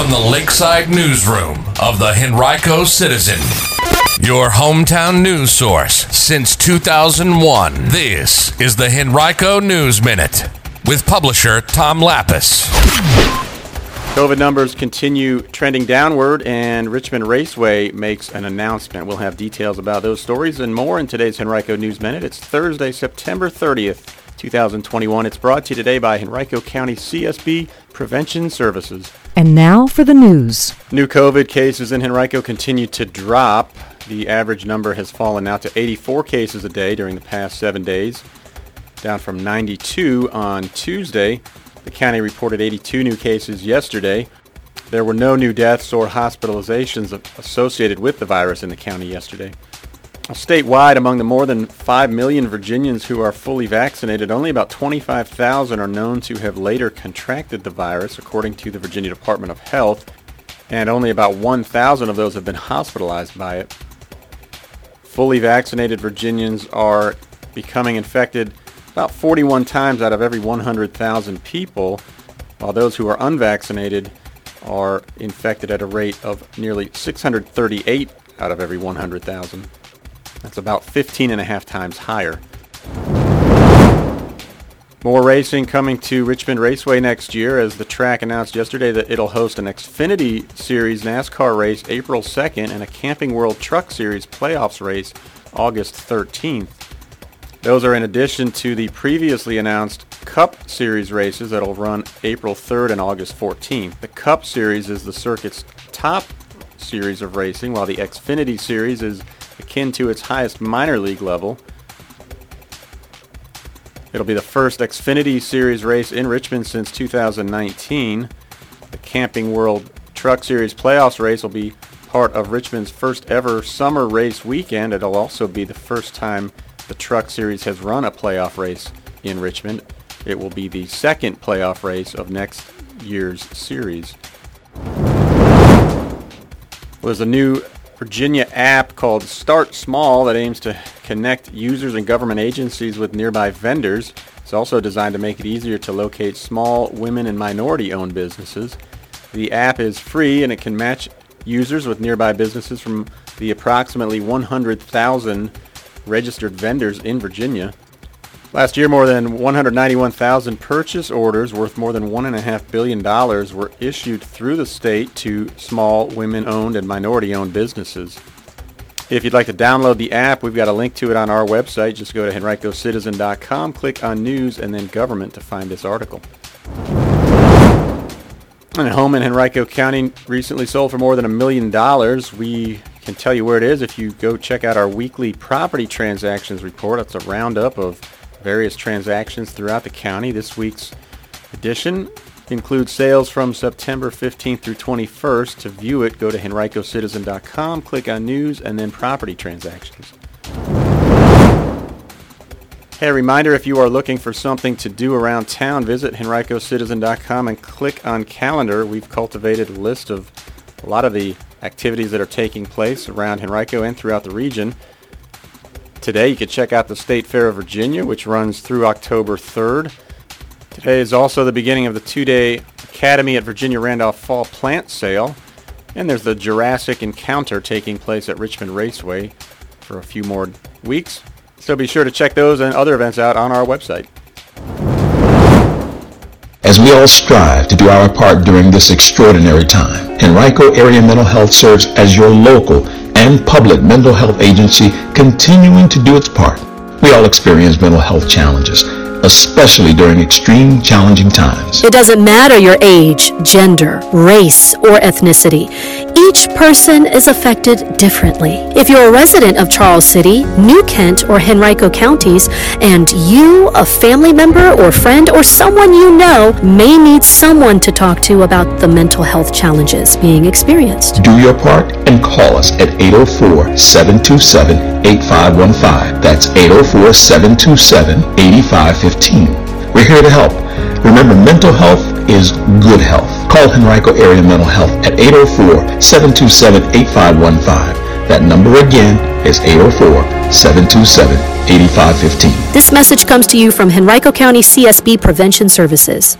from the Lakeside Newsroom of the Henrico Citizen, your hometown news source since 2001. This is the Henrico News Minute with publisher Tom Lappas. COVID numbers continue trending downward, and Richmond Raceway makes an announcement. We'll have details about those stories and more in today's Henrico News Minute. It's Thursday, September 30th, 2021. It's brought to you today by Henrico County CSB Prevention Services. And now for the news. New COVID cases in Henrico continue to drop. The average number has fallen now to 84 cases a day during the past seven days, down from 92 on Tuesday. The county reported 82 new cases yesterday. There were no new deaths or hospitalizations associated with the virus in the county yesterday. Statewide, among the more than 5 million Virginians who are fully vaccinated, only about 25,000 are known to have later contracted the virus, according to the Virginia Department of Health, and only about 1,000 of those have been hospitalized by it. Fully vaccinated Virginians are becoming infected about 41 times out of every 100,000 people, while those who are unvaccinated are infected at a rate of nearly 638 out of every 100,000. That's about 15 and a half times higher. More racing coming to Richmond Raceway next year as the track announced yesterday that it'll host an Xfinity Series NASCAR race April 2nd and a Camping World Truck Series playoffs race August 13th. Those are in addition to the previously announced Cup Series races that'll run April 3rd and August 14th. The Cup Series is the circuit's top series of racing, while the Xfinity Series is akin to its highest minor league level. It'll be the first Xfinity Series race in Richmond since 2019. The Camping World Truck Series playoffs race will be part of Richmond's first ever summer race weekend. It'll also be the first time the Truck Series has run a playoff race in Richmond. It will be the second playoff race of next year's series. There's a new Virginia app called Start Small that aims to connect users and government agencies with nearby vendors. It's also designed to make it easier to locate small women and minority owned businesses. The app is free and it can match users with nearby businesses from the approximately 100,000 registered vendors in Virginia. Last year, more than 191,000 purchase orders worth more than $1.5 billion were issued through the state to small, women-owned, and minority-owned businesses. If you'd like to download the app, we've got a link to it on our website. Just go to henricocitizen.com, click on News, and then Government to find this article. And a home in Henrico County recently sold for more than a million dollars. We can tell you where it is if you go check out our weekly property transactions report. It's a roundup of various transactions throughout the county. This week's edition includes sales from September 15th through 21st. To view it, go to henricocitizen.com, click on News, and then Property Transactions. Hey, a reminder if you are looking for something to do around town, visit henricocitizen.com and click on Calendar. We've cultivated a list of a lot of the activities that are taking place around Henrico and throughout the region. Today you can check out the State Fair of Virginia, which runs through October 3rd. Today is also the beginning of the two-day Academy at Virginia Randolph Fall Plant Sale. And there's the Jurassic Encounter taking place at Richmond Raceway for a few more weeks. So be sure to check those and other events out on our website. As we all strive to do our part during this extraordinary time, Henrico Area Mental Health serves as your local and public mental health agency continuing to do its part. We all experience mental health challenges especially during extreme challenging times. It doesn't matter your age, gender, race, or ethnicity. Each person is affected differently. If you're a resident of Charles City, New Kent, or Henrico counties, and you, a family member or friend, or someone you know may need someone to talk to about the mental health challenges being experienced. Do your part and call us at 804 727 8515. That's 804 727 8515. We're here to help. Remember, mental health is good health. Call Henrico Area Mental Health at 804-727-8515. That number again is 804-727-8515. This message comes to you from Henrico County CSB Prevention Services.